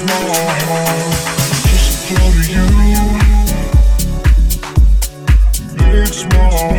It's you It's more.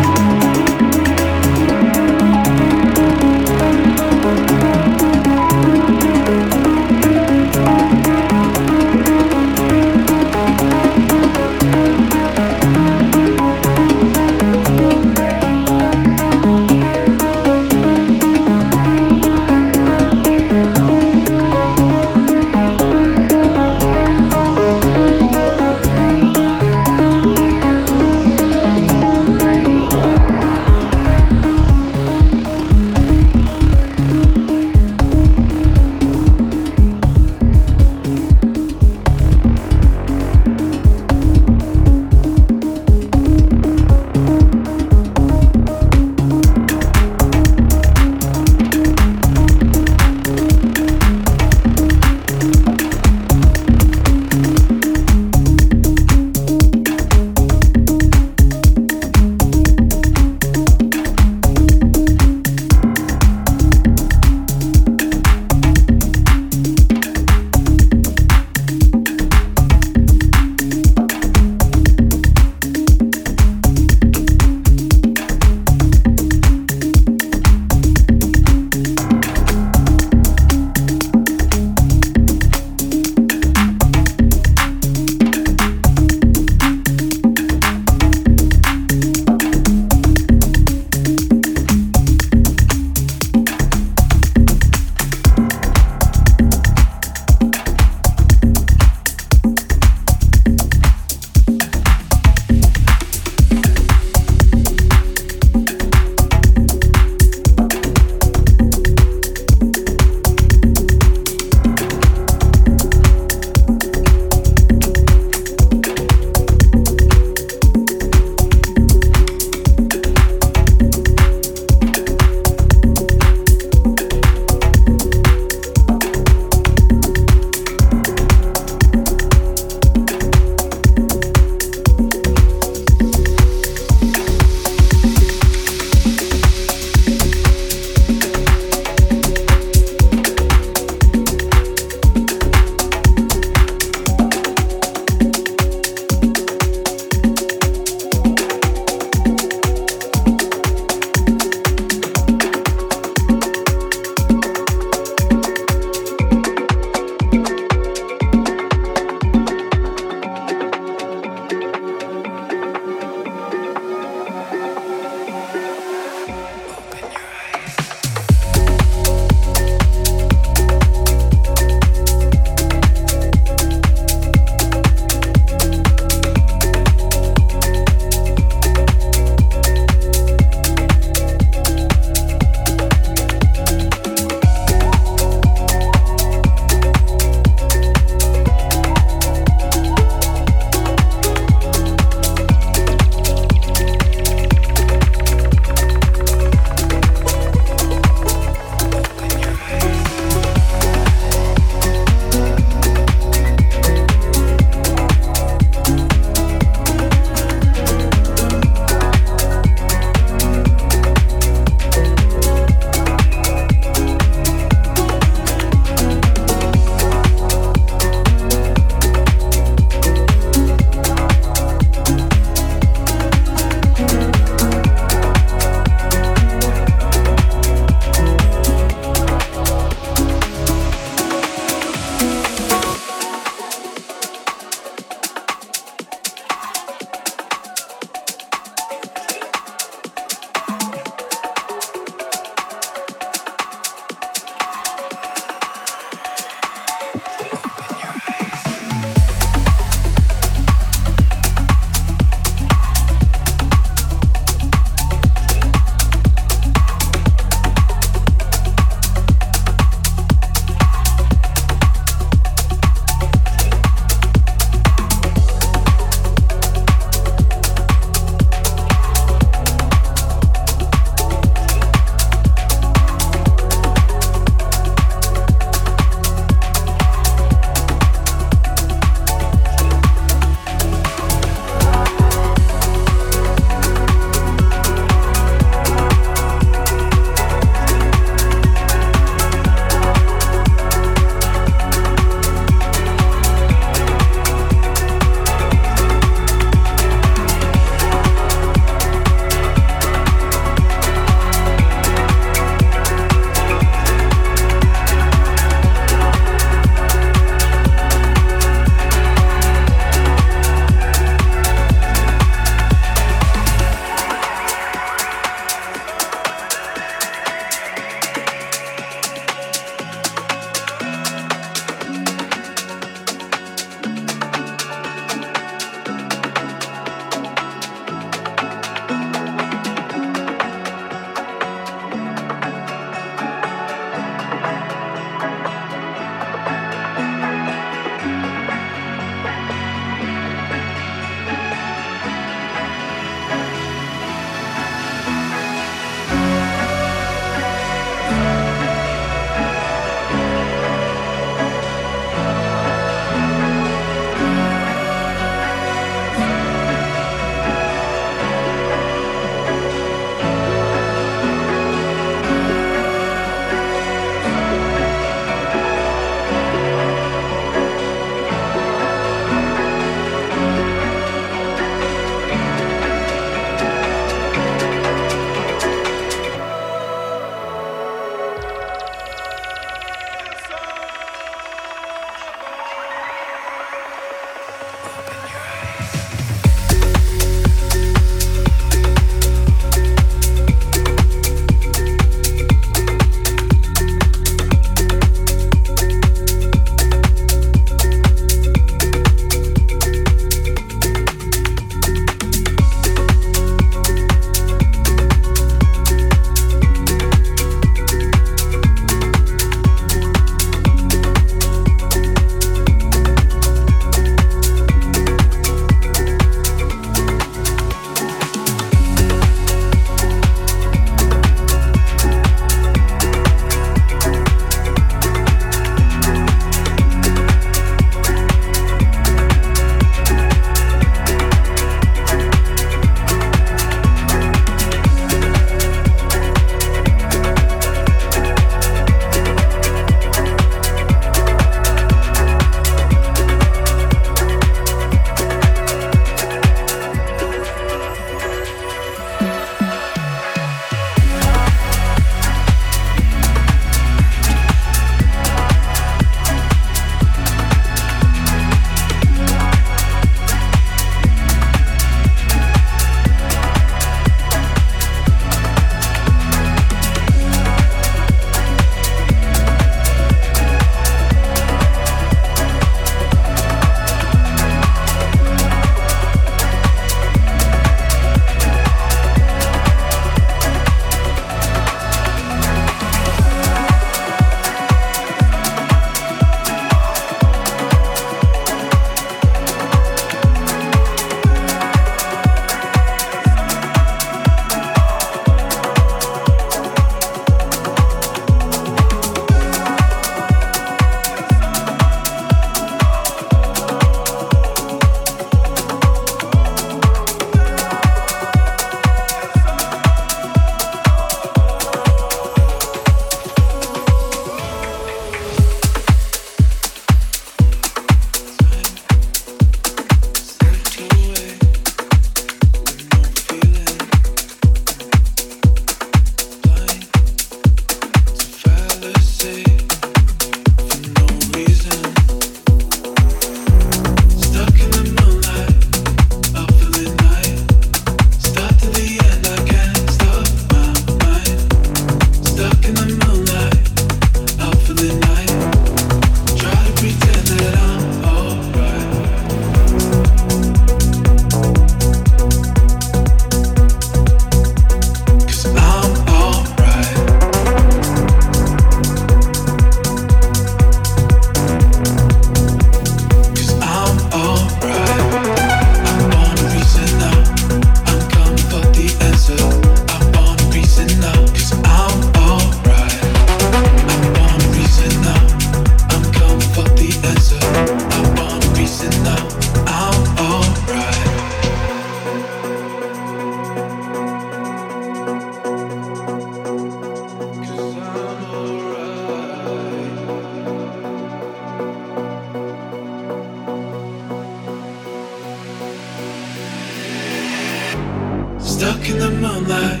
In the moonlight,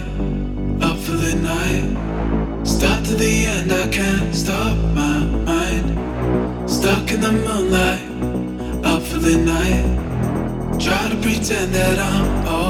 up for the night. Start to the end, I can't stop my mind. Stuck in the moonlight, up for the night. Try to pretend that I'm alright.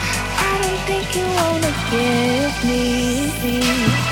Think you wanna give me.